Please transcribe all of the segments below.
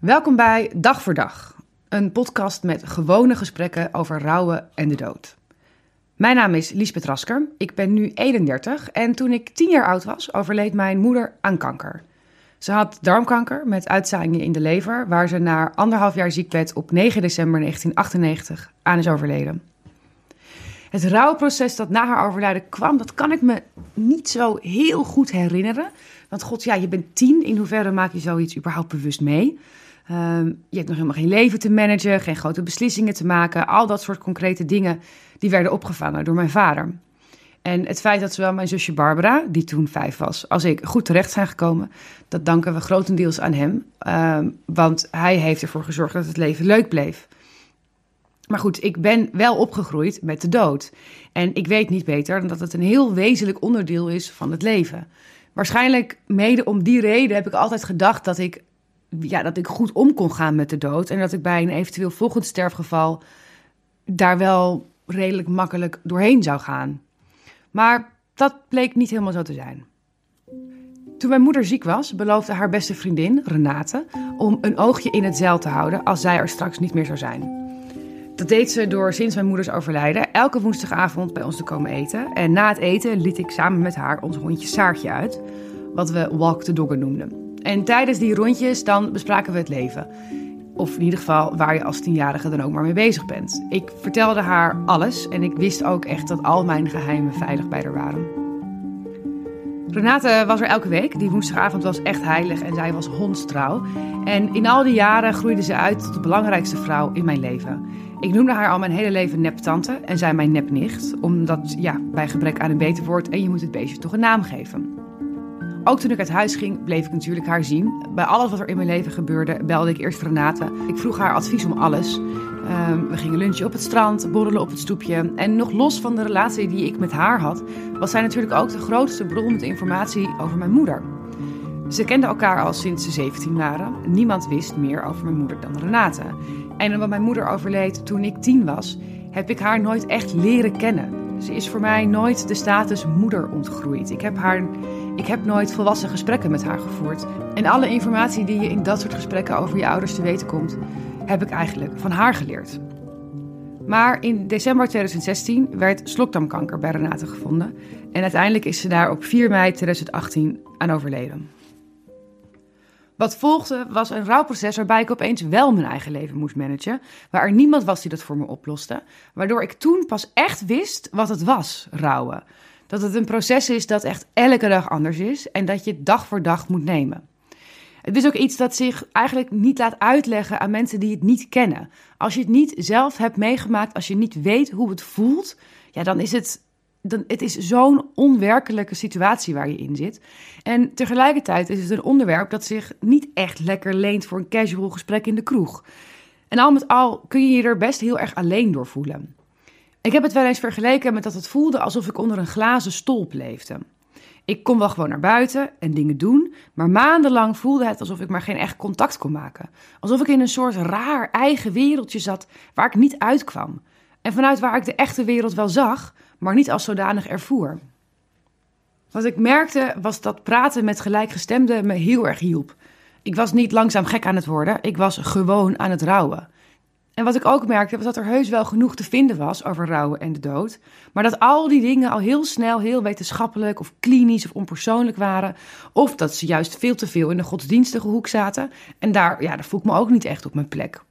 Welkom bij Dag voor Dag, een podcast met gewone gesprekken over rouwen en de dood. Mijn naam is Liesbeth Rasker, ik ben nu 31 en toen ik 10 jaar oud was, overleed mijn moeder aan kanker. Ze had darmkanker met uitzaaiingen in de lever, waar ze na anderhalf jaar ziekbed op 9 december 1998 aan is overleden. Het rouwproces dat na haar overlijden kwam, dat kan ik me niet zo heel goed herinneren. Want god, ja, je bent tien. In hoeverre maak je zoiets überhaupt bewust mee? Ehm, je hebt nog helemaal geen leven te managen, geen grote beslissingen te maken. Al dat soort concrete dingen, die werden opgevangen door mijn vader. En het feit dat zowel mijn zusje Barbara, die toen vijf was, als ik goed terecht zijn gekomen, dat danken we grotendeels aan hem. Ehm, want hij heeft ervoor gezorgd dat het leven leuk bleef. Maar goed, ik ben wel opgegroeid met de dood. En ik weet niet beter dan dat het een heel wezenlijk onderdeel is van het leven. Waarschijnlijk mede om die reden heb ik altijd gedacht dat ik, ja, dat ik goed om kon gaan met de dood. En dat ik bij een eventueel volgend sterfgeval daar wel redelijk makkelijk doorheen zou gaan. Maar dat bleek niet helemaal zo te zijn. Toen mijn moeder ziek was, beloofde haar beste vriendin, Renate, om een oogje in het zeil te houden als zij er straks niet meer zou zijn. Dat deed ze door sinds mijn moeders overlijden elke woensdagavond bij ons te komen eten. En na het eten liet ik samen met haar ons hondje Saartje uit, wat we walk the dogger noemden. En tijdens die rondjes dan bespraken we het leven. Of in ieder geval waar je als tienjarige dan ook maar mee bezig bent. Ik vertelde haar alles en ik wist ook echt dat al mijn geheimen veilig bij haar waren. Renate was er elke week. Die woensdagavond was echt heilig en zij was hondstrouw. En in al die jaren groeide ze uit tot de belangrijkste vrouw in mijn leven. Ik noemde haar al mijn hele leven neptante en zij mijn nepnicht. Omdat, ja, bij gebrek aan een beter woord en je moet het beestje toch een naam geven. Ook toen ik uit huis ging, bleef ik natuurlijk haar zien. Bij alles wat er in mijn leven gebeurde, belde ik eerst Renate. Ik vroeg haar advies om alles. Ehm, we gingen lunchen op het strand, borrelen op het stoepje. En nog los van de relatie die ik met haar had, was zij natuurlijk ook de grootste bron met informatie over mijn moeder. Ze kenden elkaar al sinds ze 17 waren. Niemand wist meer over mijn moeder dan Renate. En omdat mijn moeder overleed toen ik 10 was, heb ik haar nooit echt leren kennen. Ze is voor mij nooit de status moeder ontgroeid. Ik heb, haar, ik heb nooit volwassen gesprekken met haar gevoerd. En alle informatie die je in dat soort gesprekken over je ouders te weten komt, heb ik eigenlijk van haar geleerd. Maar in december 2016 werd slokdarmkanker bij Renate gevonden. En uiteindelijk is ze daar op 4 mei 2018 aan overleden. Wat volgde was een rouwproces waarbij ik opeens wel mijn eigen leven moest managen. Waar er niemand was die dat voor me oploste. Waardoor ik toen pas echt wist wat het was, rouwen. Dat het een proces is dat echt elke dag anders is en dat je dag voor dag moet nemen. Het is ook iets dat zich eigenlijk niet laat uitleggen aan mensen die het niet kennen. Als je het niet zelf hebt meegemaakt, als je niet weet hoe het voelt, ja, dan is het dan, het is zo'n onwerkelijke situatie waar je in zit. En tegelijkertijd is het een onderwerp dat zich niet echt lekker leent voor een casual gesprek in de kroeg. En al met al kun je je er best heel erg alleen door voelen. Ik heb het wel eens vergeleken met dat het voelde alsof ik onder een glazen stolp leefde. Ik kon wel gewoon naar buiten en dingen doen, maar maandenlang voelde het alsof ik maar geen echt contact kon maken. Alsof ik in een soort raar eigen wereldje zat waar ik niet uitkwam. En vanuit waar ik de echte wereld wel zag, maar niet als zodanig ervoer. Wat ik merkte was dat praten met gelijkgestemden me heel erg hielp. Ik was niet langzaam gek aan het worden, ik was gewoon aan het rouwen. En wat ik ook merkte was dat er heus wel genoeg te vinden was over rouwen en de dood, maar dat al die dingen al heel snel heel wetenschappelijk of klinisch of onpersoonlijk waren, of dat ze juist veel te veel in de godsdienstige hoek zaten. En daar, ja, daar voel ik me ook niet echt op mijn plek.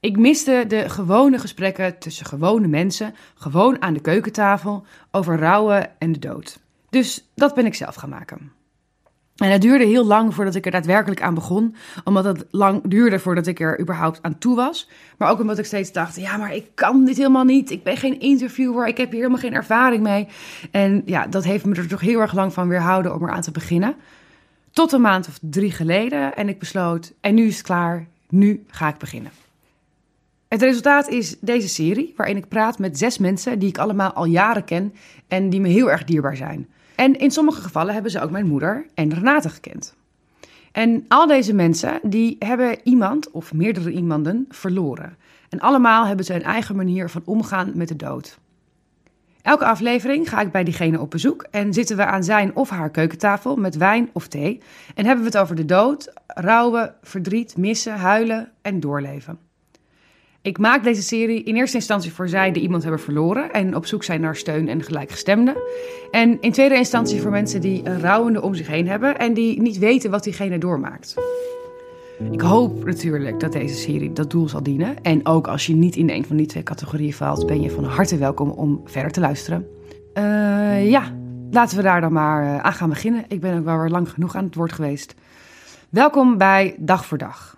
Ik miste de gewone gesprekken tussen gewone mensen, gewoon aan de keukentafel, over rouwen en de dood. Dus dat ben ik zelf gaan maken. En het duurde heel lang voordat ik er daadwerkelijk aan begon, omdat het lang duurde voordat ik er überhaupt aan toe was. Maar ook omdat ik steeds dacht: ja, maar ik kan dit helemaal niet. Ik ben geen interviewer, ik heb hier helemaal geen ervaring mee. En ja, dat heeft me er toch heel erg lang van weerhouden om eraan te beginnen. Tot een maand of drie geleden en ik besloot: en nu is het klaar, nu ga ik beginnen. Het resultaat is deze serie, waarin ik praat met zes mensen die ik allemaal al jaren ken en die me heel erg dierbaar zijn. En in sommige gevallen hebben ze ook mijn moeder en Renate gekend. En al deze mensen die hebben iemand of meerdere iemanden verloren. En allemaal hebben ze een eigen manier van omgaan met de dood. Elke aflevering ga ik bij diegene op bezoek en zitten we aan zijn of haar keukentafel met wijn of thee en hebben we het over de dood, rouwen, verdriet, missen, huilen en doorleven. Ik maak deze serie in eerste instantie voor zij die iemand hebben verloren en op zoek zijn naar steun en gelijkgestemden. En in tweede instantie voor mensen die een rouwende om zich heen hebben en die niet weten wat diegene doormaakt. Ik hoop natuurlijk dat deze serie dat doel zal dienen. En ook als je niet in een van die twee categorieën valt, ben je van harte welkom om verder te luisteren. Uh, ja, laten we daar dan maar uh, aan gaan beginnen. Ik ben ook wel weer lang genoeg aan het woord geweest. Welkom bij Dag voor Dag.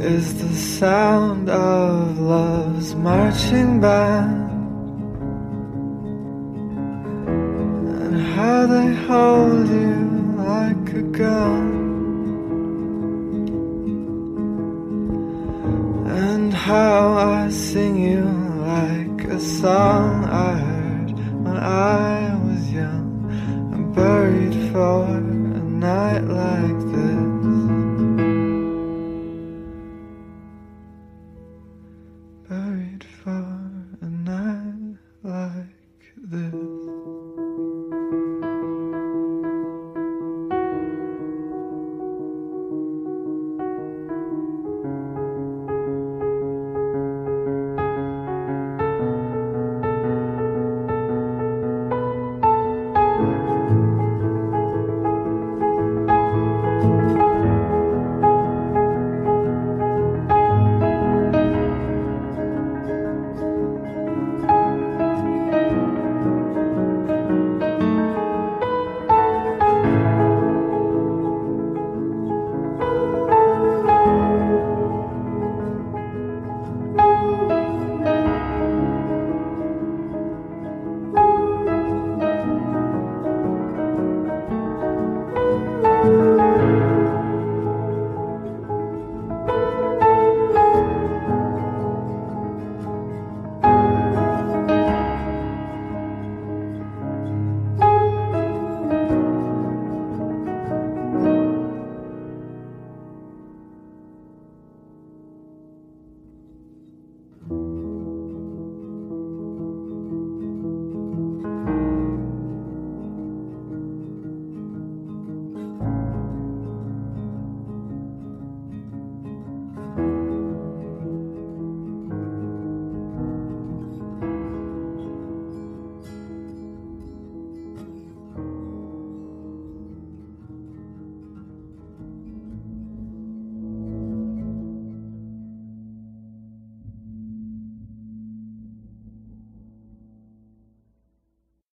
is the sound of love's marching band. And how they hold you like a gun. And how I sing you like a song.